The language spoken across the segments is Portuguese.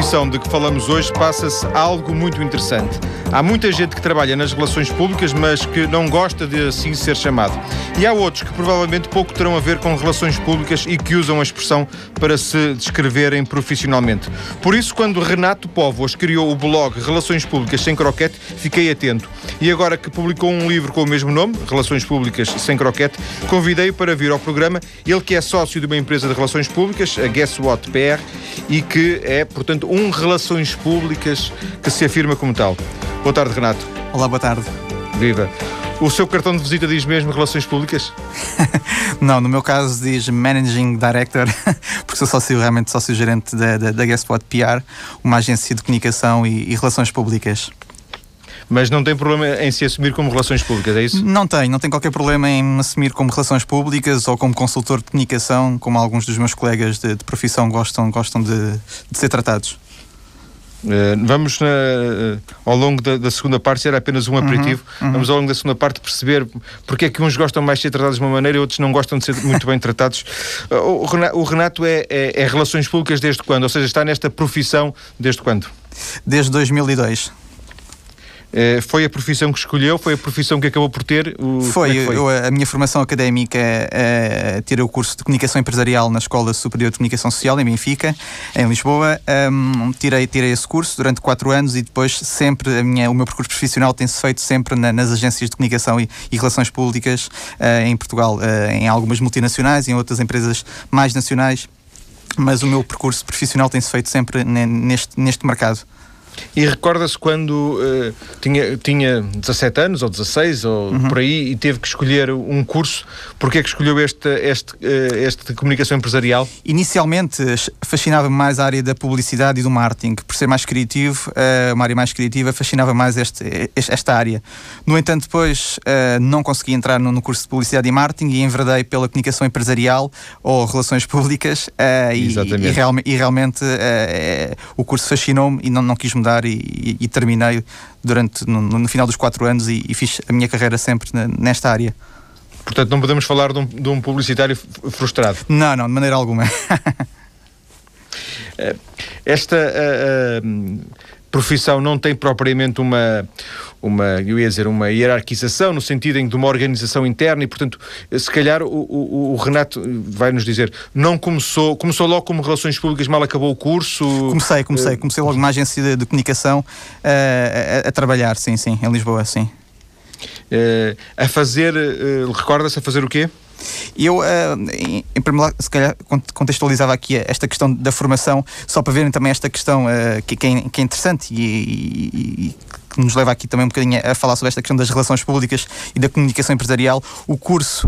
Profissão de que falamos hoje, passa-se algo muito interessante. Há muita gente que trabalha nas relações públicas, mas que não gosta de assim ser chamado. E há outros que provavelmente pouco terão a ver com relações públicas e que usam a expressão para se descreverem profissionalmente. Por isso, quando Renato Povos criou o blog Relações Públicas Sem Croquete, fiquei atento. E agora que publicou um livro com o mesmo nome, Relações Públicas Sem Croquete, convidei-o para vir ao programa. Ele que é sócio de uma empresa de relações públicas, a Guess What PR, e que é, portanto, um relações públicas que se afirma como tal. Boa tarde, Renato. Olá, boa tarde. Viva. O seu cartão de visita diz mesmo Relações Públicas? Não, no meu caso diz Managing Director, porque sou sócio, realmente sócio-gerente da, da, da Guestpot PR, uma agência de comunicação e, e relações públicas. Mas não tem problema em se assumir como relações públicas, é isso? Não tem, não tem qualquer problema em me assumir como relações públicas ou como consultor de comunicação, como alguns dos meus colegas de, de profissão gostam, gostam de, de ser tratados. Uh, vamos na, uh, ao longo da, da, segunda parte, era apenas um aperitivo, uhum, uhum. vamos ao longo da segunda parte perceber porque é que uns gostam mais de ser tratados de uma maneira e outros não gostam de ser muito bem tratados. O, Renato, o Renato é, é, é, relações públicas desde quando? Ou seja, está nesta profissão desde quando? Desde 2002. Eh, foi a profissão que escolheu? Foi a profissão que acabou por ter? O, foi, é foi? Eu, a minha formação académica é, é tirei o curso de Comunicação Empresarial na Escola Superior de Comunicação Social, em Benfica, em Lisboa. Um, tirei, tirei esse curso durante quatro anos e depois sempre a minha, o meu percurso profissional tem-se feito sempre na, nas agências de comunicação e, e relações públicas uh, em Portugal, uh, em algumas multinacionais, em outras empresas mais nacionais, mas o meu percurso profissional tem-se feito sempre neste, neste mercado. E recorda-se quando uh, tinha, tinha 17 anos, ou 16, ou uhum. por aí, e teve que escolher um curso. Porquê é que escolheu este, este, uh, este de comunicação empresarial? Inicialmente fascinava-me mais a área da publicidade e do marketing. Por ser mais criativo, uh, uma área mais criativa, fascinava mais este, esta área. No entanto, depois não consegui entrar no, no, curso de publicidade e marketing e enverdei pela comunicação empresarial ou relações públicas. E, e, real, e, realmente o curso fascinou-me e não, não quis mudar e, e terminei durante no, no, final dos quatro anos e, e fiz a minha carreira sempre nesta área. Portanto, não podemos falar de um, de um publicitário frustrado. Não, não, de maneira alguma. Eh, esta uh, uh, profissão não tem propriamente uma, uma, eu ia dizer, uma hierarquização no sentido em de uma organização interna e, portanto, se calhar o, o, o, Renato vai nos dizer, não começou, começou logo como relações públicas, mal acabou o curso? Comecei, comecei, comecei logo numa agência de, de comunicação uh, a, a, trabalhar, sim, sim, em Lisboa, sim. Uh, a fazer, uh, recorda-se a fazer o quê? Eu, uh, em, em primeiro lugar, se calhar contextualizava aqui esta questão da formação, só para verem também esta questão uh, que, é, que, é, interessante e, e, e, que nos leva aqui também um bocadinho a falar sobre esta questão das relações públicas e da comunicação empresarial. O curso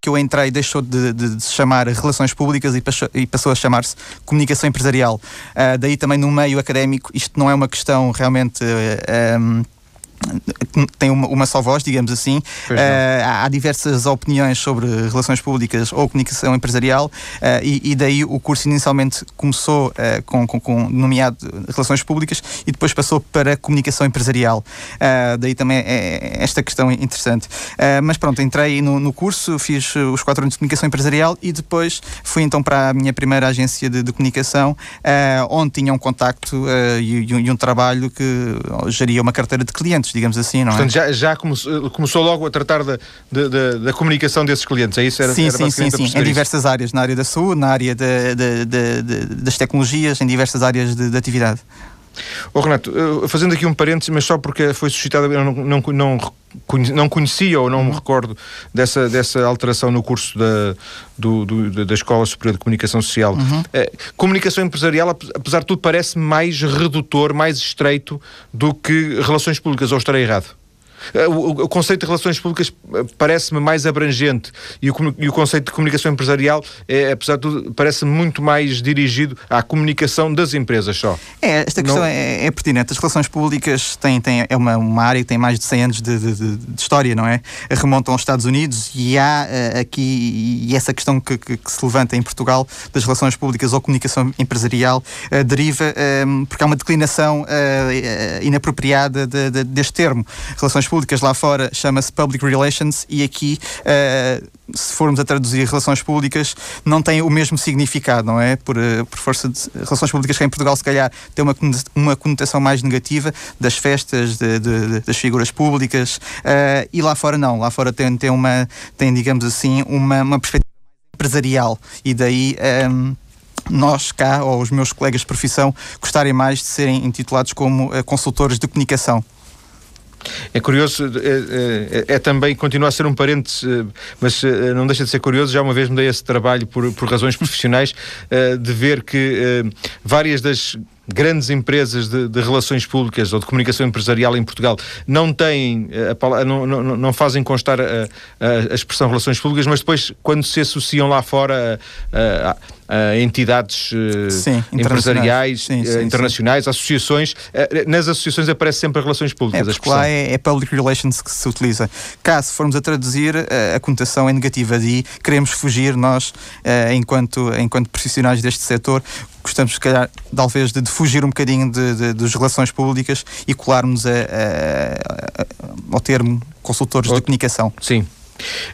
que eu entrei deixou de, de, de, se chamar Relações Públicas e passou, e passou a chamar-se Comunicação Empresarial. Uh, daí também no meio académico, isto não é uma questão realmente. Uh, um, tem uma, uma, só voz, digamos assim. Uh, há diversas opiniões sobre relações públicas ou comunicação empresarial uh, e, e, daí o curso inicialmente começou uh, com, com, com, nomeado relações públicas e depois passou para comunicação empresarial. daí também é, é esta questão interessante. mas pronto, entrei no, no, curso, fiz os quatro anos de comunicação empresarial e depois fui então para a minha primeira agência de, de comunicação, onde tinha um contacto e, e, um trabalho que geria uma carteira de clientes clientes, digamos assim, não Portanto, é? Portanto, já, já começou, começou, logo a tratar da, da, da, da, comunicação desses clientes, é isso? Era, sim, era sim, sim, sim. em diversas áreas, na área da saúde, na área de, de, de, das tecnologias, em diversas áreas de, atividade. Oh, Renato, fazendo aqui um parênteses, mas só porque foi suscitada, eu não, não, não, não conhecia ou não me recordo dessa, dessa alteração no curso da, do, do, da Escola Superior de Comunicação Social. Uhum. Eh, comunicação empresarial, apesar de tudo, parece mais redutor, mais estreito do que relações públicas, ou estarei errado? Eh, o, o, conceito de relações públicas eh, parece-me mais abrangente e o, e o, conceito de comunicação empresarial, é, apesar de tudo, parece-me muito mais dirigido à comunicação das empresas só. É, esta questão Não... é, é, pertinente. As relações públicas têm, têm, é uma, uma área que tem mais de 100 anos de, de, de, de história, não é? Remontam aos Estados Unidos e há uh, aqui, e essa questão que, que, que, se levanta em Portugal das relações públicas ou comunicação empresarial uh, deriva um, porque há uma declinação uh, inapropriada deste termo. Relações públicas públicas lá fora chama-se Public Relations e aqui, uh, se formos a traduzir relações públicas, não tem o mesmo significado, não é? Por, uh, por força de relações públicas que em Portugal se calhar tem uma, uma conotação mais negativa das festas, de, de, das figuras públicas uh, e lá fora não, lá fora tem, tem uma, tem digamos assim, uma, uma perspectiva empresarial e daí... Um, nós cá, ou os meus colegas de profissão, gostarem mais de serem intitulados como uh, consultores de comunicação. É curioso, é, é, é, também, continua a ser um parênteses, eh, mas eh, não deixa de ser curioso, já uma vez me dei esse trabalho por, por razões profissionais, de ver que várias das grandes empresas de, de, relações públicas ou de comunicação empresarial em Portugal não têm, a, não, não, não, fazem constar a, a, a, expressão relações públicas, mas depois, quando se associam lá fora a, uh, entidades uh, sim, empresariais, sim, sim, internacionais, associações. Eh, nas associações aparece sempre as relações públicas. É, porque lá é, é, public relations que se utiliza. Cá, se formos a traduzir, a conotação é negativa de queremos fugir, nós, enquanto, enquanto profissionais deste setor, gostamos, se calhar, talvez, de, de fugir um bocadinho de, das relações públicas e colarmos a, a, a, ao termo consultores de comunicação. Sim.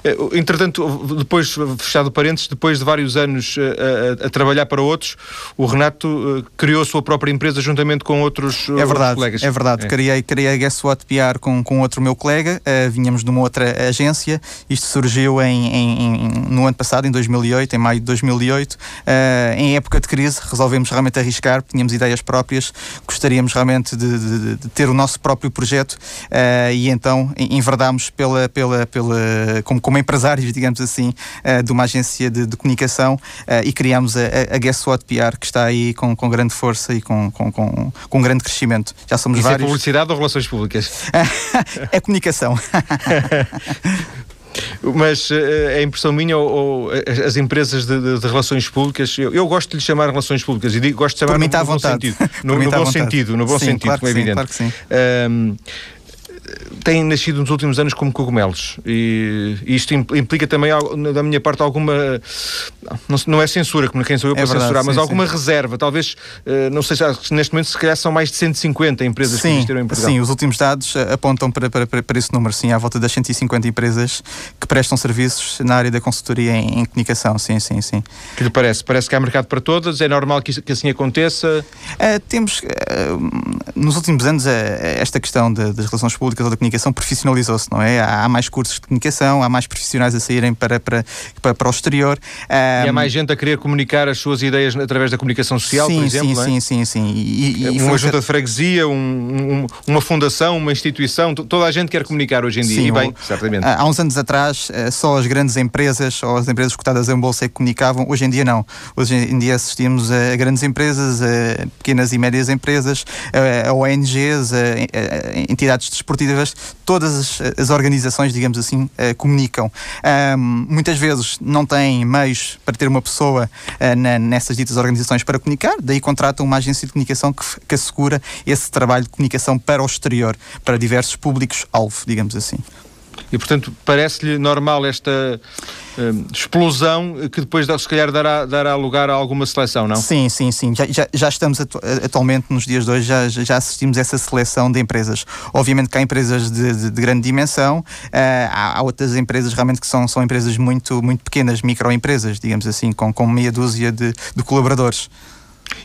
Eh, entretanto, depois, fechado parênteses, depois de vários anos a, eh, a, a trabalhar para outros, o Renato eh, criou a sua própria empresa juntamente com outros, é verdade, outros colegas. É verdade, é. criei, criei a Guess What PR com, com outro meu colega, uh, vinhamos de uma outra agência, isto surgiu em, em, em, no ano passado, em 2008, em maio de 2008, uh, em época de crise, resolvemos realmente arriscar, tínhamos ideias próprias, gostaríamos realmente de, de, de ter o nosso próprio projeto uh, e então enverdámos pela, pela, pela como, como empresários, digamos assim, uh, de uma agência de, de comunicação uh, e criámos a, a Guess What PR, que está aí com, com grande força e com, com, com, com grande crescimento. Já somos Isso é vários. é publicidade ou relações públicas? é comunicação. Mas uh, é impressão minha ou, ou as empresas de, de, de relações públicas, eu, eu, gosto de lhe chamar relações públicas e digo, gosto de chamar no, no bom sentido. No, no bom sentido, no bom sim, sentido, claro como é evidente. Claro que sim têm nascido nos últimos anos como cogumelos e isto implica também da minha parte alguma não, não é censura, como quem sou eu é para verdade, censurar, mas sim, alguma sim. reserva, talvez eh, não sei se neste momento se calhar são mais de 150 empresas sim, que existiram em Portugal. Sim, os últimos dados eh, apontam para, para, para esse número, sim, à volta das 150 empresas que prestam serviços na área da consultoria em, em comunicação, sim, sim, sim. O que lhe parece? Parece que há mercado para todas? É normal que, que assim aconteça? Uh, temos, uh, nos últimos anos, uh, esta questão de, das relações públicas ou da comunicação profissionalizou-se, não é? Há, mais cursos de comunicação, há mais profissionais a saírem para, para, para, para o exterior. Um, e há mais gente a querer comunicar as suas ideias através da comunicação social, sim, por exemplo? Sim, é? sim, sim, sim. E, e uma junta de freguesia, um, um, uma fundação, uma instituição, toda a gente quer comunicar hoje em dia. Sim, e bem, certamente. Há uns anos atrás, eh, só as grandes empresas ou as empresas cotadas em bolsa é que comunicavam. Hoje em dia, não. Hoje em dia assistimos a grandes empresas, a pequenas e médias empresas, a ONGs, a entidades desportivas, todas as, as organizações, digamos assim, uh, comunicam. Um, muitas vezes não têm meios para ter uma pessoa uh, na, nessas ditas organizações para comunicar, daí contratam uma agência de comunicação que, que assegura esse trabalho de comunicação para o exterior, para diversos públicos-alvo, digamos assim. E, portanto, parece-lhe normal esta uh, explosão que depois, se calhar, dará, dará lugar a alguma seleção, não? Sim, sim, sim. Já, já, já estamos atu atualmente, nos dias de hoje, já, já assistimos a essa seleção de empresas. Obviamente que há empresas de, de, de grande dimensão, uh, há, há, outras empresas realmente que são, são empresas muito, muito pequenas, microempresas, digamos assim, com, com meia dúzia de, de colaboradores.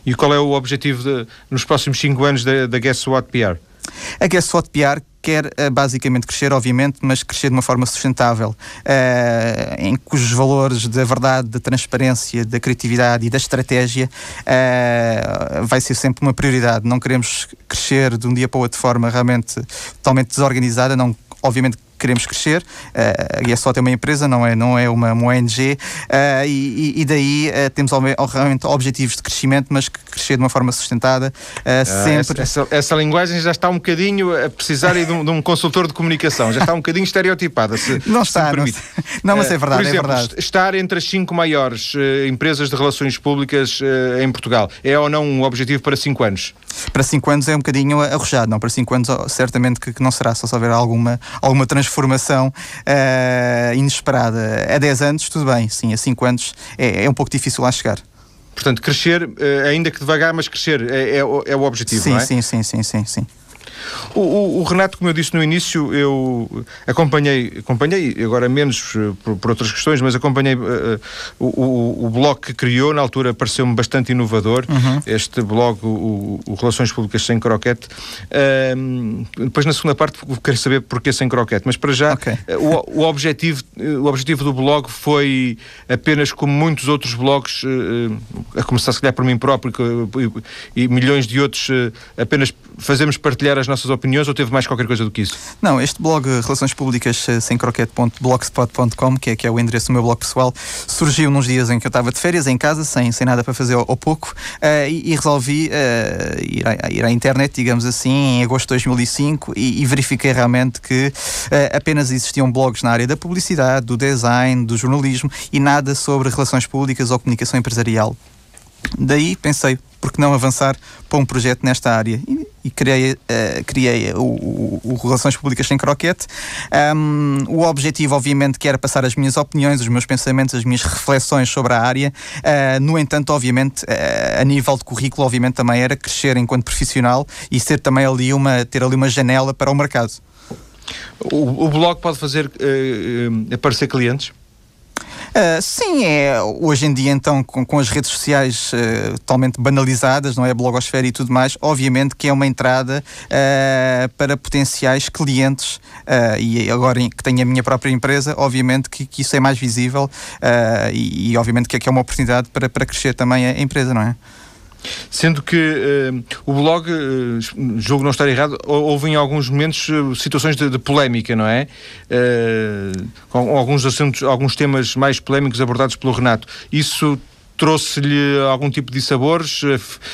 E qual é o objetivo de, nos próximos cinco anos da, da Guess What PR? A Guess What PR quer uh, basicamente crescer, obviamente, mas crescer de uma forma sustentável, uh, em cujos valores da verdade, da transparência, da criatividade e da estratégia uh, vai ser sempre uma prioridade. Não queremos crescer de um dia para o outro de forma realmente totalmente desorganizada, não obviamente queremos crescer, uh, e é só ter uma empresa, não é, não é uma, uma ONG, uh, eh, e, e, daí uh, temos realmente objetivos de crescimento, mas que crescer de uma forma sustentada, uh, sempre. Essa, essa, essa, linguagem já está um bocadinho a precisar de um, de um, consultor de comunicação, já está um bocadinho estereotipada. Se, não está, não, não, mas é verdade. Por exemplo, é verdade. estar entre as cinco maiores empresas de relações públicas em Portugal é ou não um objetivo para cinco anos? Para cinco anos é um bocadinho arrojado, não? Para cinco anos certamente que, que não será, só se houver alguma, alguma transformação uh, inesperada. A 10 anos, tudo bem, sim, a 5 anos é, é um pouco difícil lá chegar. Portanto, crescer, uh, ainda que devagar, mas crescer é, é, é o objetivo, sim, não é? Sim, sim, sim, sim, sim. O, o, o, Renato, como eu disse no início, eu acompanhei, acompanhei agora menos eh, por, por outras questões, mas acompanhei uh, o, o, blog que criou, na altura pareceu-me bastante inovador, uhum. este blog, o, Relações Públicas Sem Croquete. Uh, depois, na segunda parte, quero saber porquê sem croquete, mas para já, okay. o, o, objetivo, o objetivo do blog foi apenas como muitos outros blogs, a começar se calhar por mim próprio e, e milhões de outros, apenas fazemos partilhar as nossas opiniões ou teve mais qualquer coisa do que isso? Não, este blog Relações Públicas eh, sem croquete.blogspot.com, que é, que é o endereço do meu blog pessoal, surgiu nos dias em que eu estava de férias, em casa, sem, sem nada para fazer ao pouco, uh, e, e, resolvi uh, ir, à, ir, à, internet, digamos assim, em agosto de 2005 e, e verifiquei realmente que uh, apenas existiam blogs na área da publicidade, do design, do jornalismo e nada sobre relações públicas ou comunicação empresarial. Daí pensei, por que não avançar para um projeto nesta área? E, e criei, uh, criei o, o, o, Relações Públicas Sem Croquete. Um, o objetivo, obviamente, que era passar as minhas opiniões, os meus pensamentos, as minhas reflexões sobre a área. Uh, no entanto, obviamente, uh, a nível de currículo, obviamente, também era crescer enquanto profissional e ser também ali uma, ter ali uma janela para o mercado. O, o blog pode fazer aparecer clientes? Uh, sim, é hoje em dia então com, com as redes sociais uh, totalmente banalizadas, não é? Blogosfera e tudo mais, obviamente que é uma entrada uh, para potenciais clientes e agora que tenho a minha própria empresa, obviamente que, que isso é mais visível e, e, obviamente que é, que é uma oportunidade para, para crescer também a empresa, não é? Sendo que uh, o blog, uh, julgo não estar errado, houve em alguns momentos uh, situações de, de, polémica, não é? com alguns assuntos, alguns temas mais polémicos abordados pelo Renato. Isso trouxe-lhe algum tipo de sabores?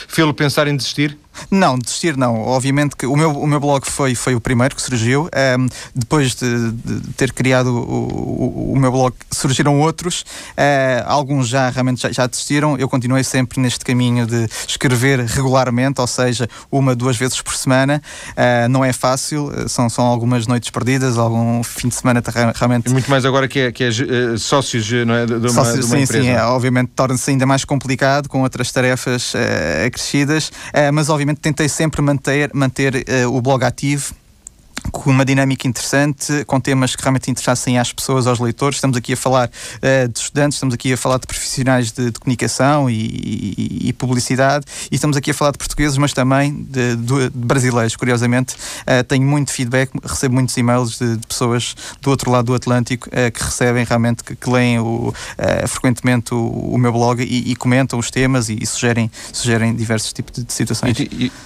Fê-lo pensar em desistir? Não, desistir não. Obviamente que o meu, o meu blog foi, foi o primeiro que surgiu. Um, depois de, de, ter criado o, o, o, meu blog, surgiram outros. Uh, alguns já realmente já, já desistiram. Eu continuei sempre neste caminho de escrever regularmente, ou seja, uma, duas vezes por semana. Uh, não é fácil, eh, são, são algumas noites perdidas, algum fim de semana realmente. E muito mais agora que é, que é uh, sócios não é, de, uma, sócios, de uma sim, empresa. Sim, é, obviamente torna-se ainda mais complicado com outras tarefas acrescidas, mas obviamente obviamente tentei sempre manter, manter uh, o blog ativo com uma dinâmica interessante, com temas que realmente interessassem às pessoas, aos leitores. Estamos aqui a falar uh, de estudantes, estamos aqui a falar de profissionais de, de comunicação e, e, e, publicidade, e estamos aqui a falar de portugueses, mas também de, de, de brasileiros. Curiosamente, uh, tenho muito feedback, recebo muitos e-mails de, pessoas do outro lado do Atlântico uh, que recebem realmente, que, que leem o, frequentemente o, o, meu blog e, e, comentam os temas e, sugerem, sugerem diversos tipos de, situações.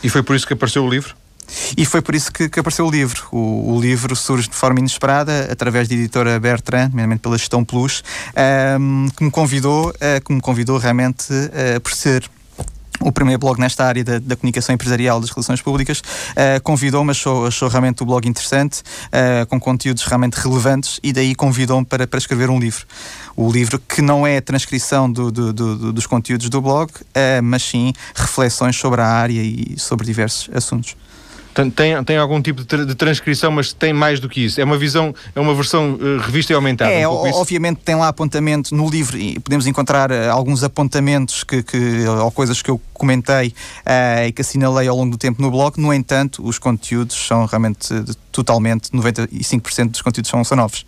e foi por isso que apareceu o livro? E foi por isso que, que apareceu o livro. O, o, livro surge de forma inesperada, através da editora Bertrand, nomeadamente pela Gestão Plus, um, que me convidou, uh, que me convidou realmente uh, por ser o primeiro blog nesta área da, da comunicação empresarial das relações públicas, uh, convidou-me, achou, achou realmente o blog interessante, uh, com conteúdos realmente relevantes, e daí convidou-me para, para escrever um livro. O livro que não é a transcrição do, do, do, dos conteúdos do blog, uh, mas sim reflexões sobre a área e sobre diversos assuntos. Tem, tem algum tipo de, de, transcrição, mas tem mais do que isso. É uma visão, é uma versão uh, revista e aumentada. É, um obviamente tem lá apontamento no livro e podemos encontrar uh, alguns apontamentos que, que, ou coisas que eu comentei uh, e que assinalei ao longo do tempo no blog. No entanto, os conteúdos são realmente totalmente, 95% dos conteúdos são, são novos.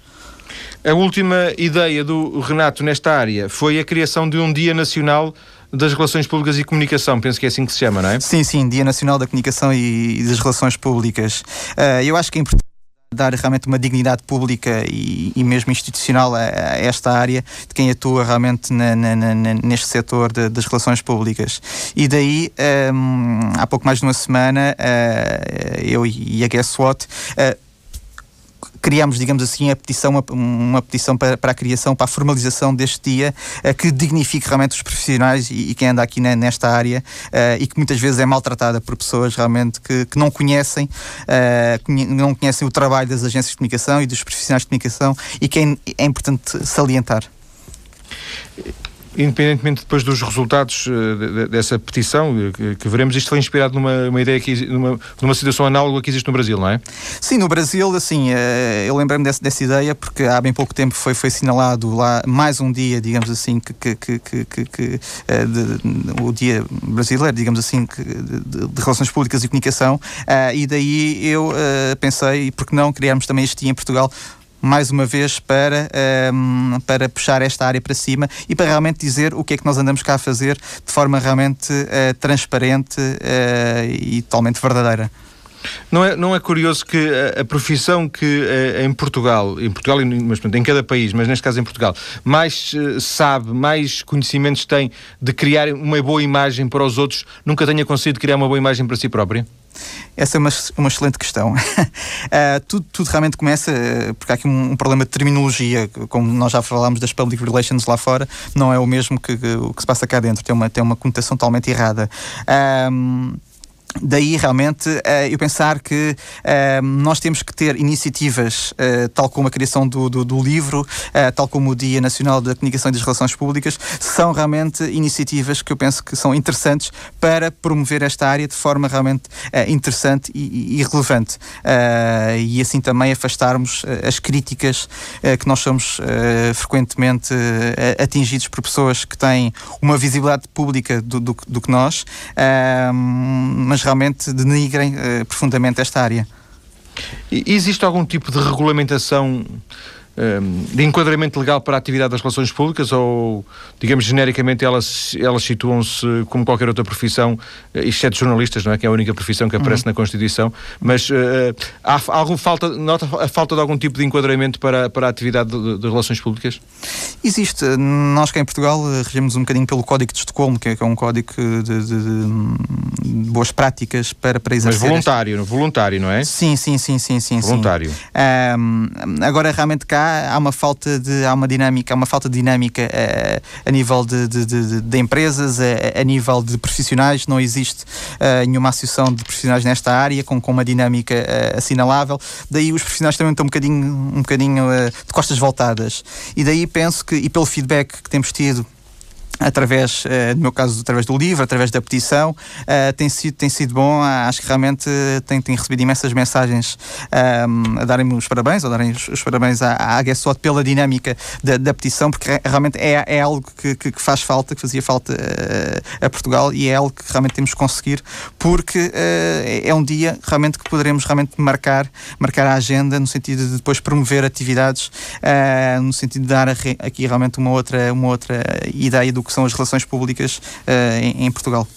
A última ideia do Renato nesta área foi a criação de um Dia Nacional das Relações Públicas e Comunicação, penso que é assim que se chama, não é? Sim, sim, Dia Nacional da Comunicação e, das Relações Públicas. Uh, eu acho que é importante dar realmente uma dignidade pública e, e mesmo institucional a, a, esta área de quem atua realmente na, na, na, neste setor de, das relações públicas. E daí, um, há pouco mais de uma semana, uh, eu e a Guess What uh, criámos, digamos assim, a petição, uma, uma petição para, para, a criação, para a formalização deste dia, uh, que dignifique realmente os profissionais e, e quem anda aqui na, nesta área uh, e que muitas vezes é maltratada por pessoas realmente que, que não conhecem, uh, não conhecem o trabalho das agências de comunicação e dos profissionais de comunicação e que é, é importante salientar. Independentemente depois dos resultados uh, dessa petição uh, que, que, veremos, isto foi inspirado numa uma ideia que numa, numa situação análoga que existe no Brasil, não é? Sim, no Brasil, assim, uh, eu lembro-me dessa, dessa ideia porque há bem pouco tempo foi, foi assinalado lá mais um dia, digamos assim, que, que, que, que, que de, o dia brasileiro, digamos assim, de, de relações públicas e comunicação, e daí eu pensei, porque não criarmos também este dia em Portugal mais uma vez para, um, ehm, para puxar esta área para cima e para realmente dizer o que é que nós andamos cá a fazer de forma realmente uh, transparente uh, e totalmente verdadeira. Não é, não é curioso que a, a profissão que uh, em Portugal, em Portugal, mas portanto, em cada país, mas neste caso em Portugal, mais sabe, mais conhecimentos tem de criar uma boa imagem para os outros, nunca tenha conseguido criar uma boa imagem para si própria? Essa é uma, uma excelente questão. uh, tudo, tudo, realmente começa uh, porque há aqui um, um, problema de terminologia, como nós já falámos das public relations lá fora, não é o mesmo que, que o que se passa cá dentro, tem uma, tem uma conotação totalmente errada. Daí realmente uh, eu pensar que uh, nós temos que ter iniciativas, uh, tal como a criação do, do, do livro, tal como o Dia Nacional da Comunicação e das Relações Públicas, são realmente iniciativas que eu penso que são interessantes para promover esta área de forma realmente interessante e, e relevante. e assim também afastarmos as críticas que nós somos frequentemente atingidos por pessoas que têm uma visibilidade pública do, do, do que nós, mas realmente denigrem uh, profundamente esta área. E existe algum tipo de regulamentação de enquadramento legal para a atividade das relações públicas ou, digamos, genericamente elas, elas situam-se como qualquer outra profissão, eh, exceto jornalistas, não é? Que é a única profissão que aparece uhum. na Constituição, mas uh, há algum falta, nota a falta de algum tipo de enquadramento para, para a atividade de, de relações públicas? Existe. Nós cá em Portugal regemos um bocadinho pelo Código de Estocolmo, que é, que é um código de, de, de, boas práticas para, para exercer. Mas voluntário, este... voluntário, não é? Sim, sim, sim, sim, sim. Voluntário. Um, agora, realmente cá há, uma falta de há uma dinâmica, há uma falta de dinâmica uh, a nível de, de, de, de empresas, a, a, nível de profissionais, não existe uh, nenhuma associação de profissionais nesta área com, com uma dinâmica assinalável. Daí os profissionais também estão um bocadinho, um bocadinho de costas voltadas. E daí penso que, e pelo feedback que temos tido através, uh, no meu caso, através do livro, através da petição, uh, tem, sido, tem sido bom. Acho que realmente tenho, tenho recebido imensas mensagens um, a darem-me os parabéns, a darem os, os parabéns à, à AGSOT pela dinâmica da, da, petição, porque realmente é, é algo que, que, que, faz falta, que fazia falta uh, a Portugal e é algo que realmente temos que conseguir, porque é, é um dia realmente que poderemos realmente marcar, marcar a agenda no sentido de depois promover atividades, no sentido de dar aqui realmente uma outra, uma outra ideia do que que são as relações públicas em, em Portugal.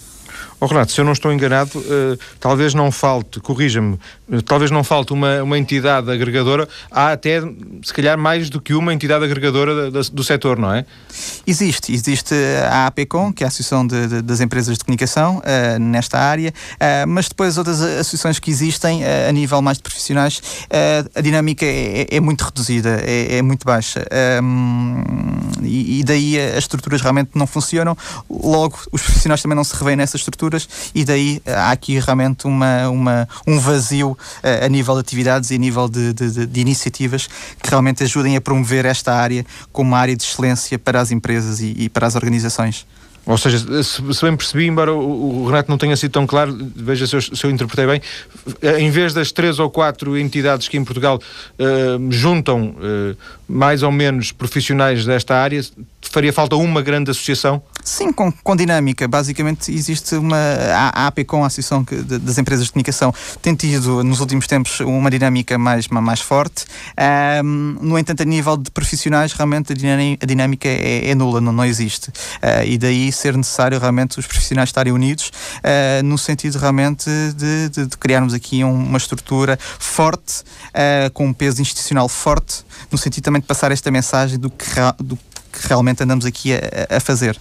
Oh, Renato, se eu não estou enganado, uh, talvez não falte, corrija-me, uh, talvez não falte uma, uma entidade agregadora, há até, se calhar, mais do que uma entidade agregadora da, da, do setor, não é? Existe, existe a APCOM, que é a Associação de, de, das Empresas de Comunicação, uh, nesta área, mas depois outras associações que existem, a nível mais de profissionais, a dinâmica é, é, muito reduzida, é, é muito baixa. Um, e, e daí as estruturas realmente não funcionam, logo os profissionais também não se revêem nessas e daí há aqui realmente uma, uma, um vazio uh, a nível de atividades e a nível de, de, de, iniciativas que realmente ajudem a promover esta área como uma área de excelência para as empresas e, e para as organizações. Ou seja, se, bem percebi, embora o, o, Renato não tenha sido tão claro, veja se eu, se eu, interpretei bem, eh, em vez das três ou quatro entidades que em Portugal uh, juntam uh, mais ou menos profissionais desta área, faria falta uma grande associação? Sim, com, com dinâmica. Basicamente existe uma. A, APCOM, a Associação das Empresas de Comunicação, tem tido nos últimos tempos uma dinâmica mais, mais forte. Um, no entanto, a nível de profissionais, realmente a dinâmica é, é nula, não, não existe. Uh, e daí ser necessário realmente os profissionais estarem unidos uh, no sentido realmente de, de, de criarmos aqui um, uma estrutura forte, uh, com um peso institucional forte, no sentido também passar esta mensagem do que, do que realmente andamos aqui a, a fazer.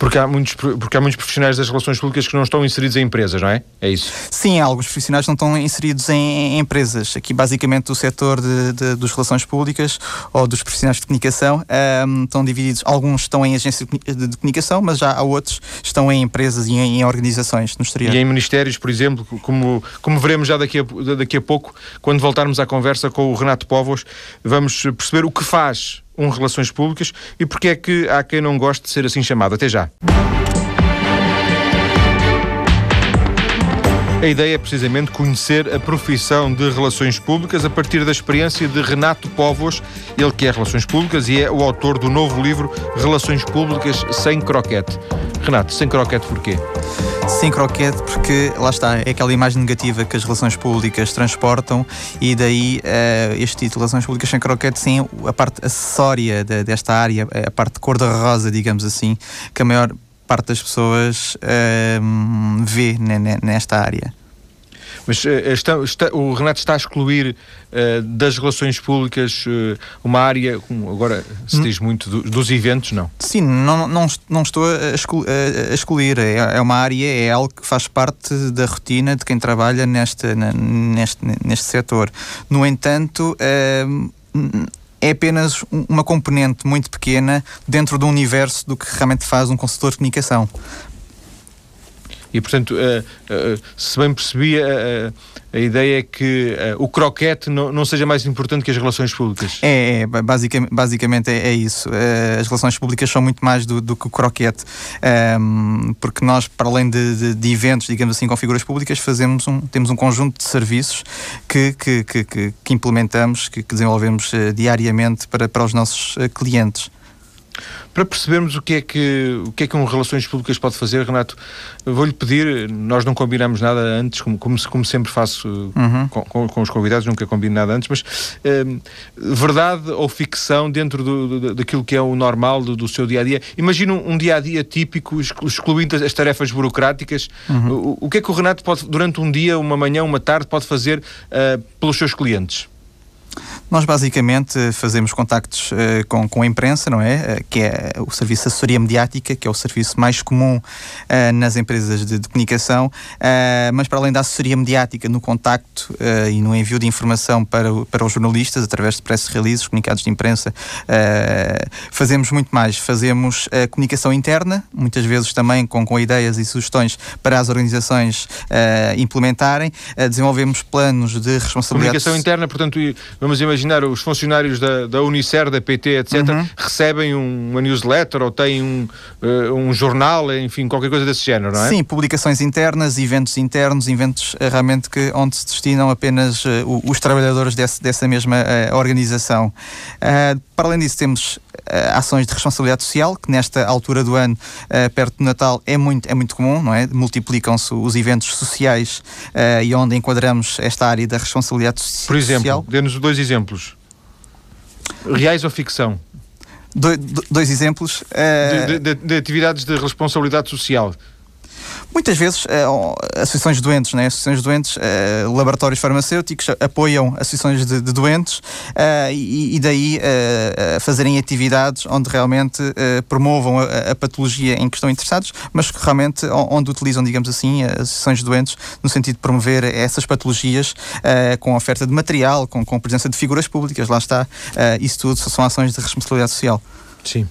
Porque há, muitos, porque há muitos profissionais das relações públicas que não estão inseridos em empresas, não é? É isso? Sim, alguns profissionais não estão inseridos em, em empresas. Aqui, basicamente, o setor de, de, dos relações públicas ou dos profissionais de comunicação um, estão divididos. Alguns estão em agências de, de, comunicação, mas já há outros que estão em empresas e em, em, organizações no exterior. E em ministérios, por exemplo, como, como veremos já daqui a, daqui a pouco, quando voltarmos à conversa com o Renato Povos, vamos perceber o que faz um Relações Públicas e porque é que há quem não goste de ser assim chamado. Até já. A ideia é precisamente conhecer a profissão de Relações Públicas a partir da experiência de Renato Povos, ele que é Relações Públicas e é o autor do novo livro Relações Públicas sem croquete. Renato, sem croquete porquê? Sem croquete porque, lá está, é aquela imagem negativa que as relações públicas transportam e daí uh, este título, Relações Públicas sem croquete, sim, a parte acessória de, desta área, a parte de cor-de-rosa, digamos assim, que a maior parte das pessoas uh, vê nesta área. Mas uh, está, está, o Renato está a excluir uh, das relações públicas uh, uma área, como agora se hum. diz muito, do, dos eventos, não? Sim, não, não, não estou a, excluir. A excluir. É, é, uma área, é algo que faz parte da rotina de quem trabalha neste, neste, neste setor. No entanto, é apenas uma componente muito pequena dentro do universo do que realmente faz um consultor de comunicação. E, portanto, uh, uh, se bem percebi, uh, a ideia é que o croquete não, não seja mais importante que as relações públicas. É, é basicamente, basicamente é, é isso. as relações públicas são muito mais do, do que o croquete, um, ehm, porque nós, para além de, de, de, eventos, digamos assim, com figuras públicas, fazemos um, temos um conjunto de serviços que, que, que, que implementamos, que desenvolvemos diariamente para, para os nossos clientes. Para percebermos o que é que, o que, é que um Relações Públicas pode fazer, Renato, vou-lhe pedir, nós não combinamos nada antes, como, como, como sempre faço uhum. com, com, com, os convidados, nunca combino nada antes, mas hum, verdade ou ficção dentro do, do, daquilo que é o normal do, do seu dia-a-dia? Imagina um, um dia-a-dia típico, excluindo as tarefas burocráticas, uhum. o, o que é que o Renato pode, durante um dia, uma manhã, uma tarde, pode fazer uh, pelos seus clientes? Nós basicamente fazemos contactos uh, com, com a imprensa, não é? Uh, que é o serviço de assessoria mediática, que é o serviço mais comum uh, nas empresas de, de comunicação, mas para além da assessoria mediática no contacto e no envio de informação para, para os jornalistas, através de press releases, comunicados de imprensa, fazemos muito mais. Fazemos comunicação interna, muitas vezes também com, com ideias e sugestões para as organizações implementarem. desenvolvemos planos de responsabilidade. Comunicação interna, portanto, vamos imaginar imaginar os funcionários da, da Unicer, da PT, etc., uhum. recebem uma newsletter ou têm um, uh, um jornal, enfim, qualquer coisa desse género, não é? Sim, publicações internas, eventos internos, eventos uh, realmente que, onde se destinam apenas uh, os trabalhadores desse, dessa mesma organização. Para além disso, temos ações de responsabilidade social, que nesta altura do ano, perto do Natal, é muito, é muito comum, não é? Multiplicam-se os eventos sociais e onde enquadramos esta área da responsabilidade social. Por exemplo, dê-nos dois exemplos. Reais ou ficção? Do, do, dois exemplos. Uh... De, de, de, atividades de responsabilidade social. Muitas vezes, uh, associações de doentes, né? associações de doentes, uh, laboratórios farmacêuticos apoiam associações de, de doentes uh, e, e, daí fazerem atividades onde realmente promovam a, a, patologia em que estão interessados, mas que realmente onde utilizam, digamos assim, as associações de doentes no sentido de promover essas patologias com oferta de material, com, com presença de figuras públicas, lá está. isso tudo são ações de responsabilidade social. Sim.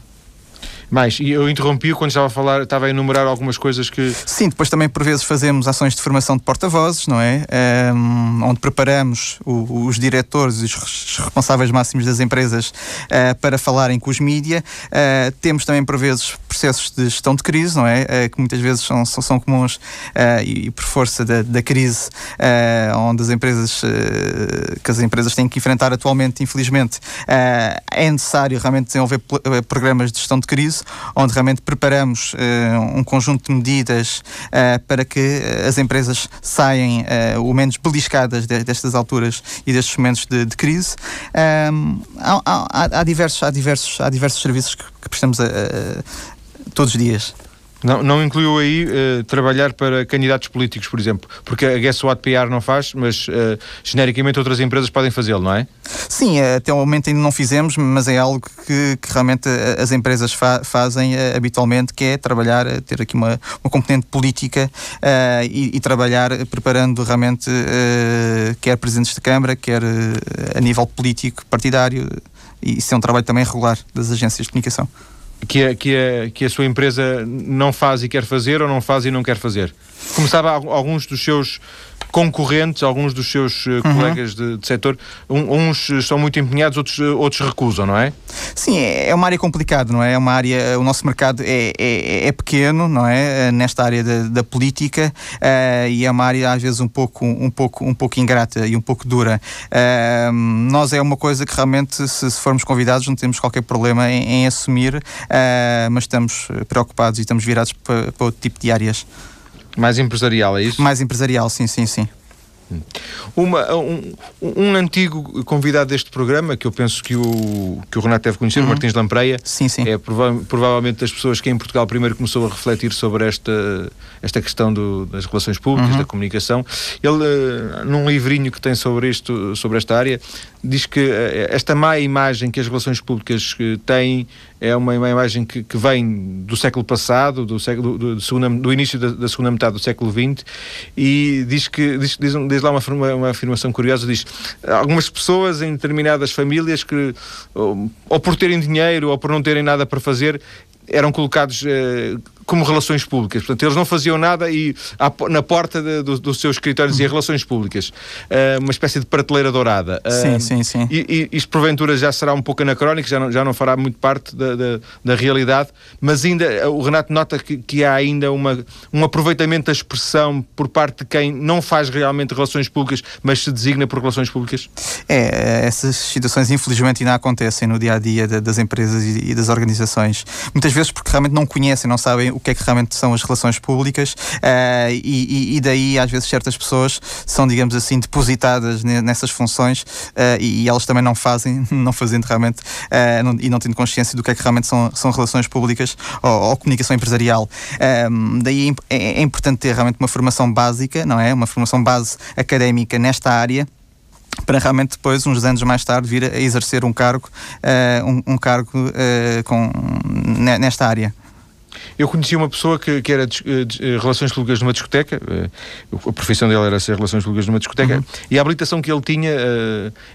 Mais, e eu interrompi quando estava a falar, estava a enumerar algumas coisas que. Sim, depois também por vezes fazemos ações de formação de porta-vozes, não é? Um, onde preparamos o, os diretores e os responsáveis máximos das empresas uh, para falarem com os mídia. Uh, temos também por vezes processos de gestão de crise, não é? Uh, que muitas vezes são, são, são comuns e, e, por força da, da crise, onde as empresas que as empresas têm que enfrentar atualmente, infelizmente, é necessário realmente desenvolver programas de gestão de crise onde realmente preparamos uh, um conjunto de medidas uh, para que eh, as empresas saiam uh, o menos beliscadas de, destas alturas e destes momentos de, de crise. Um, há, há, há, diversos, há, diversos, há diversos serviços que, que prestamos todos os dias. Não, não incluiu aí uh, trabalhar para candidatos políticos, por exemplo, porque a Guess What PR não faz, mas uh, genericamente outras empresas podem fazê-lo, não é? Sim, eh, até o momento ainda não fizemos, mas é algo que, que realmente as empresas fa fazem uh, habitualmente, que é trabalhar, ter aqui uma, uma componente política e, e, trabalhar preparando realmente quer presidentes de Câmara, quer a nível político, partidário, e isso é um trabalho também regular das agências de comunicação que a, que, a, que a sua empresa não faz e quer fazer ou não faz e não quer fazer? Começava alguns dos seus concorrentes, alguns dos seus uh, uhum. colegas de, de setor, um, uns são muito empenhados, outros, outros recusam, não é? Sim, é, é uma área complicada, não é? É uma área, o nosso mercado é, é, é pequeno, não é? Nesta área da, da política uh, e é uma área às vezes um pouco, um pouco, um pouco ingrata e um pouco dura. Uh, nós é uma coisa que realmente, se, se formos convidados, não temos qualquer problema em, em assumir, uh, mas estamos preocupados e estamos virados para, para outro tipo de áreas. Mais empresarial, é isso? Mais empresarial, sim, sim, sim. Uma, um, um, antigo convidado deste programa, que eu penso que o, que o Renato deve conhecer, uhum. o Martins Lampreia, sim, sim. é prova provavelmente das pessoas que em Portugal primeiro começou a refletir sobre esta, esta questão do, das relações públicas, uhum. da comunicação. Ele, eh, num livrinho que tem sobre isto, sobre esta área, diz que eh, esta má imagem que as relações públicas eh, têm é uma, uma imagem que, que, vem do século passado, do, século, do, do, segunda, do início da, da, segunda metade do século XX, e diz que diz, diz, diz lá uma, uma, afirmação curiosa: diz algumas pessoas em determinadas famílias que, ou, ou por terem dinheiro ou por não terem nada para fazer, eram colocados eh, como relações públicas. Portanto, eles não faziam nada e na porta de, do, dos seus escritórios uhum. e relações públicas. Uh, uma espécie de prateleira dourada. Uh, sim, sim, sim. E, e isto porventura já será um pouco anacrónico, já não, já não fará muito parte da, da, da realidade, mas ainda o Renato nota que, que há ainda uma, um aproveitamento da expressão por parte de quem não faz realmente relações públicas, mas se designa por relações públicas? É, essas situações infelizmente ainda acontecem no dia a dia das empresas e das organizações. Muitas vezes porque realmente não conhecem, não sabem o que é que realmente são as relações públicas uh, e, e, daí às vezes certas pessoas são, digamos assim, depositadas nessas funções uh, e, elas também não fazem, não fazendo realmente uh, não, e não tendo consciência do que é que realmente são, são relações públicas ou, ou comunicação empresarial. daí é, é importante ter realmente uma formação básica, não é? Uma formação base académica nesta área para realmente depois, uns anos mais tarde, vir a exercer um cargo, uh, um, um, cargo uh, com, nesta área. Eu conheci uma pessoa que, que era de, de, eh, relações públicas numa discoteca, a profissão dele era ser relações públicas numa discoteca, uhum. e a habilitação que ele tinha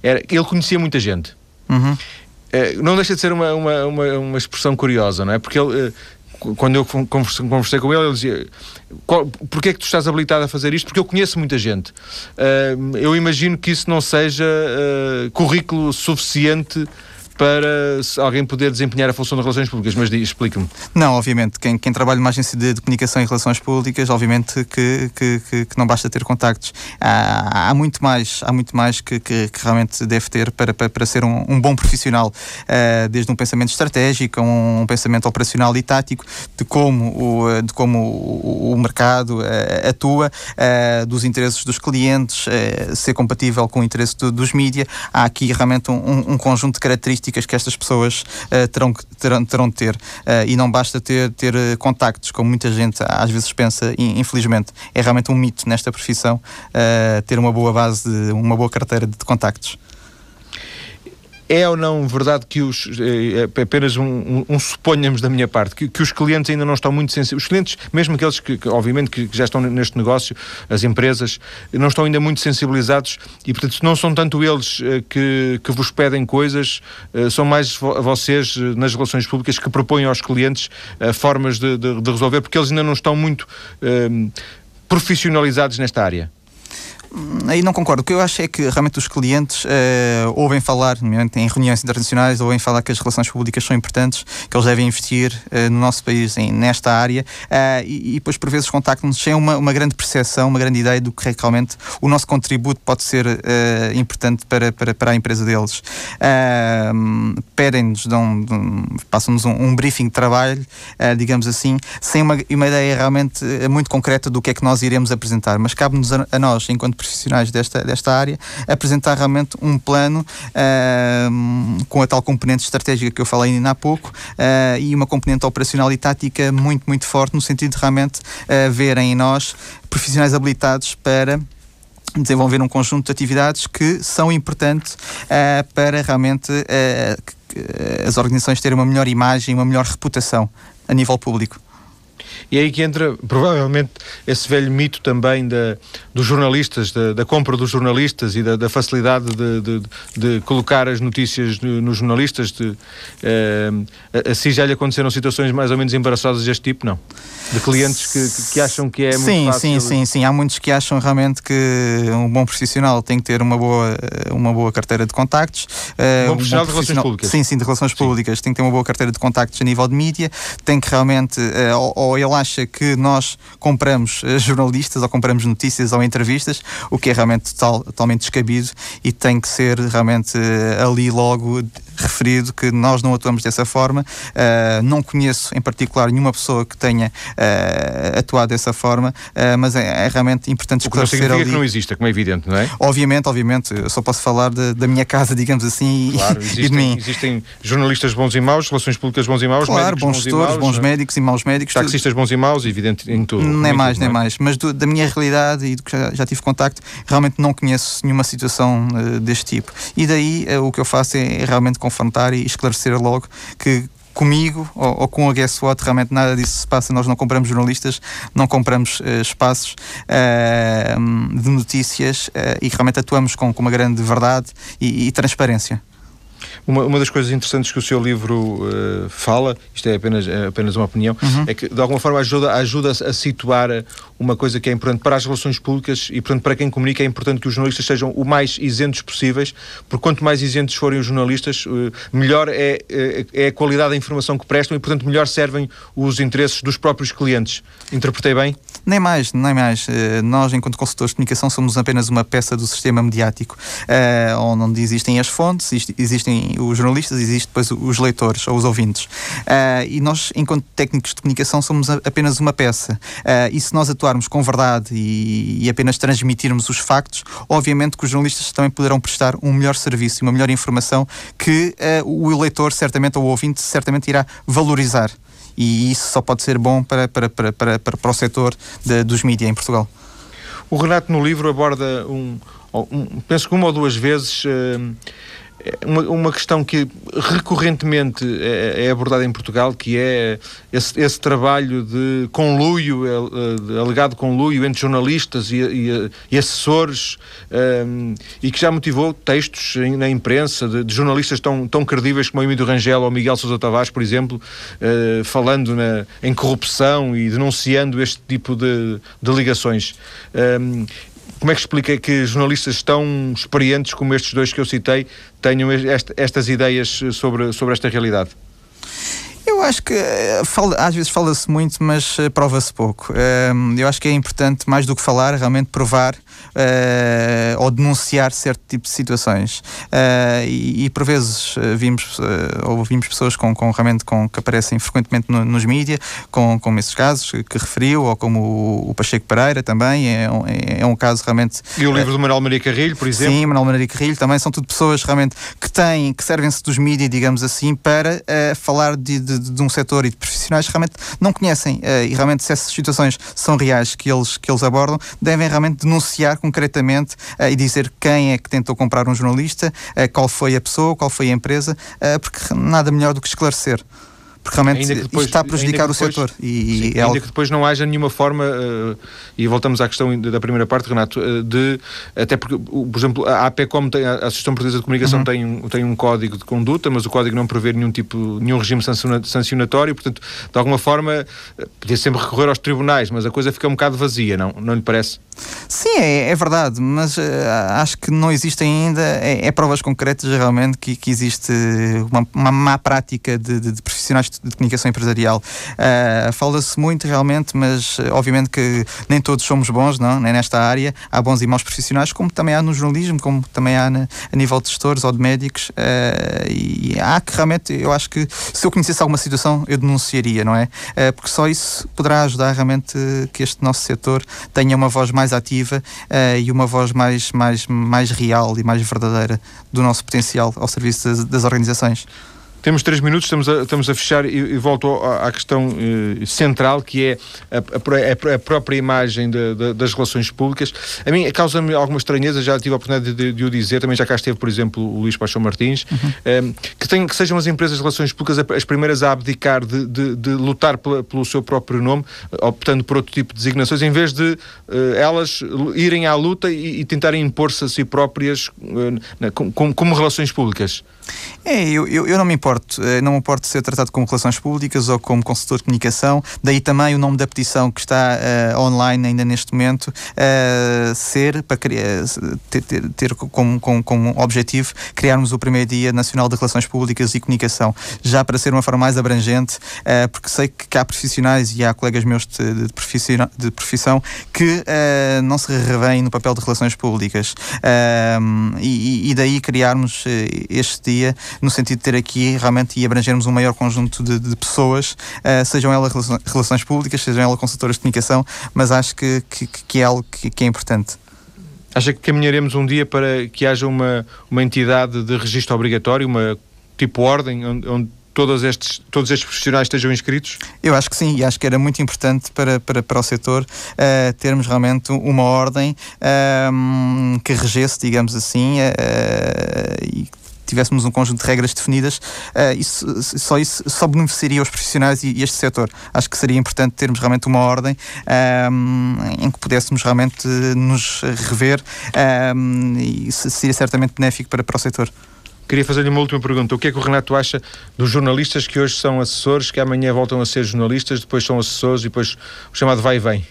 era ele conhecia muita gente. Uhum. não deixa de ser uma, uma, uma, uma, expressão curiosa, não é? Porque ele quando eu conversei, conversei, com ele, ele dizia: Porquê é que tu estás habilitado a fazer isto? Porque eu conheço muita gente. Uh, eu imagino que isso não seja uh, currículo suficiente para alguém poder desempenhar a função de relações públicas, mas explique-me. Não, obviamente, quem, quem trabalha numa agência de, de, comunicação e relações públicas, obviamente que, que, que, que não basta ter contactos. Há, há, muito mais, há muito mais que, que, realmente deve ter para, para, para ser um, um bom profissional, uh, desde um pensamento estratégico, um, um, pensamento operacional e tático, de como o, de como o, o mercado uh, atua, uh, dos interesses dos clientes, ser compatível com o interesse do, dos mídias. Há aqui realmente um, um conjunto de características características que estas pessoas uh, terão, terão, terão de ter. Uh, e não basta ter, ter uh, contactos, como muita gente às vezes pensa, infelizmente. É realmente um mito nesta profissão ter uma boa base, de, uma boa carteira de contactos. É ou não verdade que os, é, apenas um, um, um, suponhamos da minha parte, que, que, os clientes ainda não estão muito sensíveis, os clientes, mesmo aqueles que, que obviamente que, que, já estão neste negócio, as empresas, não estão ainda muito sensibilizados e portanto não são tanto eles uh, que, que vos pedem coisas, são mais vo vocês nas relações públicas que propõem aos clientes formas de, de, de, resolver, porque eles ainda não estão muito profissionalizados nesta área. Aí não concordo. O que eu acho é que realmente os clientes uh, ouvem falar, em reuniões internacionais, ouvem falar que as relações públicas são importantes, que eles devem investir uh, no nosso país em, nesta área uh, e, e, depois por vezes contactam-nos sem uma, uma grande percepção, uma grande ideia do que realmente o nosso contributo pode ser importante para, para, para a empresa deles. Pedem-nos, passam-nos um, um, briefing de trabalho, digamos assim, sem uma, uma ideia realmente muito concreta do que é que nós iremos apresentar, mas cabe-nos a, a nós, enquanto profissionais desta, desta área, apresentar realmente um plano uh, com a tal componente estratégica que eu falei ainda há pouco uh, e uma componente operacional e tática muito, muito forte, no sentido de realmente uh, verem em nós profissionais habilitados para desenvolver um conjunto de atividades que são importantes uh, para realmente uh, as organizações terem uma melhor imagem, uma melhor reputação a nível público. E é aí que entra, provavelmente, esse velho mito também da, dos jornalistas, da, da compra dos jornalistas e da, da facilidade de, de, de, colocar as notícias nos jornalistas. De, eh, assim já lhe aconteceram situações mais ou menos embaraçosas deste tipo, não? De clientes que, que acham que é muito sim, fácil. Sim, sim, sim. Há muitos que acham realmente que um bom profissional tem que ter uma boa, uma boa carteira de contactos. Um bom profissional, um bom profissional de relações públicas. Sim, sim, de relações sim. públicas. Tem que ter uma boa carteira de contactos a nível de mídia. Tem que realmente, uh, ou, ou, ele acha que nós compramos uh, jornalistas ou compramos notícias ou entrevistas, o que é realmente total, totalmente descabido e tem que ser realmente uh, ali logo referido que nós não atuamos dessa forma. Uh, não conheço em particular nenhuma pessoa que tenha uh, atuado dessa forma, uh, mas é, é, realmente importante esclarecer não ali. que não existe, como é evidente, não é? Obviamente, obviamente, eu só posso falar de, da minha casa, digamos assim, claro, e, existem, de mim. Existem jornalistas bons e maus, relações públicas bons e maus, claro, bons bons, bons médicos e maus médicos. Taxistas bons e maus, evidente em tudo. Nem mais, tudo, nem é? mais. Mas do, da minha realidade e do que já, já, tive contacto, realmente não conheço nenhuma situação deste tipo. E daí o que eu faço é, é realmente confrontar e esclarecer logo que comigo ou, ou, com a Guess What, realmente nada disso se passa. Nós não compramos jornalistas, não compramos uh, espaços uh, de notícias uh, e realmente atuamos com, com uma grande verdade e, e transparência. Uma, uma das coisas interessantes que o seu livro uh, fala, isto é apenas, é apenas uma opinião, uhum. é que de alguma forma ajuda, ajuda a situar uma coisa que é importante para as relações públicas e, portanto, para quem comunica é importante que os jornalistas sejam o mais isentos possíveis, porque quanto mais isentos forem os jornalistas, uh, melhor é, é, é a qualidade da informação que prestam e, portanto, melhor servem os interesses dos próprios clientes. Interpretei bem? Nem mais, nem mais. Uh, nós, enquanto consultores de comunicação, somos apenas uma peça do sistema mediático, onde existem as fontes, existem os jornalistas, existe depois os leitores ou os ouvintes. Uh, e nós, enquanto técnicos de comunicação, somos apenas uma peça. E se nós atuarmos com verdade e, e, apenas transmitirmos os factos, obviamente que os jornalistas também poderão prestar um melhor serviço e uma melhor informação que o leitor, certamente, ou o ouvinte, certamente irá valorizar. E isso só pode ser bom para, para, para, para, para o setor de, dos mídias em Portugal. O Renato, no livro, aborda um, um penso que uma ou duas vezes. Uh, uma, uma questão que recorrentemente é, é, abordada em Portugal, que é esse, esse trabalho de conluio, é, de alegado conluio entre jornalistas e, e, e assessores, um, e que já motivou textos na imprensa de, de, jornalistas tão, tão credíveis como o Emílio Rangel ou Miguel Sousa Tavares, por exemplo, uh, falando na, em corrupção e denunciando este tipo de, de ligações. Um, como é que explica que jornalistas tão experientes como estes dois que eu citei tenham estas ideias sobre, sobre esta realidade? Acho que eh, fala, às vezes fala-se muito, mas uh, prova-se pouco. Uh, eu acho que é importante, mais do que falar, realmente provar uh, ou denunciar certo tipo de situações. E, e, por vezes vimos, ouvimos pessoas com, com, realmente com, que aparecem frequentemente no, nos mídias, com, com esses casos que referiu, ou como o, o Pacheco Pereira também, é um, é um caso realmente. E o livro do Manuel Maria Carrilho, por exemplo? Sim, Manuel Maria Carrilho também, são tudo pessoas realmente que têm, que servem-se dos mídias, digamos assim, para falar de, de de, de um setor e de profissionais realmente não conhecem uh, e realmente se essas situações são reais que eles, que eles abordam, devem realmente denunciar concretamente uh, e dizer quem é que tentou comprar um jornalista, uh, qual foi a pessoa, qual foi a empresa, porque nada melhor do que esclarecer porque realmente depois, está a prejudicar depois, o setor. E, sim, é ainda algo... que depois não haja nenhuma forma, uh, e voltamos à questão da primeira parte, Renato, uh, de, até porque, por exemplo, a APCOM, tem, a Associação Portuguesa de Comunicação uhum. tem, um, tem um código de conduta, mas o código não prevê nenhum tipo, nenhum regime sancionatório, portanto, de alguma forma, uh, podia sempre recorrer aos tribunais, mas a coisa fica um bocado vazia, não, não lhe parece? Sim, é, é verdade, mas uh, acho que não existem ainda é, é provas concretas realmente que, que existe uma, uma má prática de, de, de profissionais de comunicação empresarial. Uh, Fala-se muito realmente, mas uh, obviamente que nem todos somos bons, não? Nem nesta área. Há bons e maus profissionais, como também há no jornalismo, como também há na, a nível de gestores ou de médicos. Uh, e há que realmente, eu acho que se eu conhecesse alguma situação, eu denunciaria, não é? porque só isso poderá ajudar realmente que este nosso setor tenha uma voz mais ativa e uma voz mais, mais, mais real e mais verdadeira do nosso potencial ao serviço das, das organizações. Temos três minutos, estamos a, estamos a fechar e, e volto à, à questão uh, central, que é a, a, a própria imagem de, de, das relações públicas. A mim causa-me alguma estranheza, já tive a oportunidade de, de, o dizer, também já cá esteve, por exemplo, o Luís Paixão Martins, uhum. um, que, tem, que sejam as empresas de relações públicas as primeiras a abdicar de, de lutar pela, pelo seu próprio nome, optando por outro tipo de designações, em vez de uh, elas irem à luta e, e tentarem impor-se a si próprias como, como relações públicas. É, eu, eu, eu, não me importo, eh, não importo ser tratado como relações públicas ou como consultor de comunicação, daí também o nome da petição que está uh, online ainda neste momento, uh, ser, para criar, ter, ter, ter como, como, como, objetivo criarmos o primeiro Dia Nacional de Relações Públicas e Comunicação, já para ser uma forma mais abrangente, uh, porque sei que há profissionais e há colegas meus de, de, profissão, de profissão que não se revêem no papel de relações públicas. E, e, daí criarmos este dia, no sentido de ter aqui realmente e abrangermos um maior conjunto de, de pessoas, uh, sejam elas relações públicas, sejam elas consultoras de comunicação, mas acho que, que, que é algo que, que é importante. Acha que caminharemos um dia para que haja uma, uma entidade de registro obrigatório, uma tipo ordem, onde, onde todos estes, todos estes profissionais estejam inscritos? Eu acho que sim, e acho que era muito importante para, para, para o setor uh, termos realmente uma ordem uh, que regesse, digamos assim, uh, e tivéssemos um conjunto de regras definidas, uh, isso, só isso só beneficiaria os profissionais e, e, este setor. Acho que seria importante termos realmente uma ordem um, ehm, em que pudéssemos realmente nos rever um, ehm, e seria certamente benéfico para, para o setor. Queria fazer-lhe uma última pergunta. O que é que o Renato acha dos jornalistas que hoje são assessores, que amanhã voltam a ser jornalistas, depois são assessores e depois o chamado vai e vem?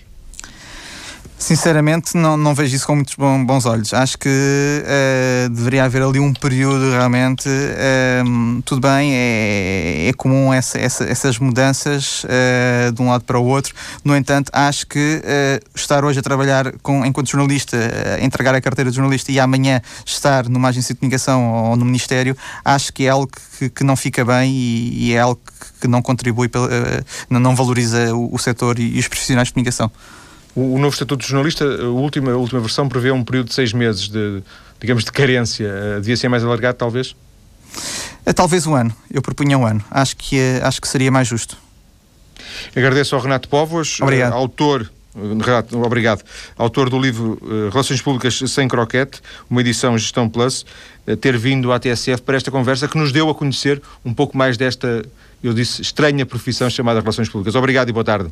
Sinceramente, não, não vejo isso com muitos bons olhos. Acho que uh, deveria haver ali um período realmente. Uh, tudo bem, é, é comum essa, essa, essas mudanças uh, de um lado para o outro. No entanto, acho que estar hoje a trabalhar com, enquanto jornalista, entregar a carteira de jornalista e amanhã estar numa agência de comunicação ou no Ministério, acho que é algo que, que não fica bem e, e, é algo que não contribui, não valoriza o, o setor e, e os profissionais de comunicação. O, o, novo Estatuto de Jornalista, a última, a última versão, prevê um período de seis meses de, digamos, de carência. Uh, devia ser mais alargado, talvez? Uh, talvez um ano. Eu propunha um ano. Acho que, uh, acho que seria mais justo. Agradeço ao Renato Povos, Obrigado. autor Renato, obrigado. Autor do livro Relações Públicas Sem Croquete, uma edição Gestão Plus, ter vindo à TSF para esta conversa que nos deu a conhecer um pouco mais desta, eu disse, estranha profissão chamada Relações Públicas. Obrigado e boa tarde.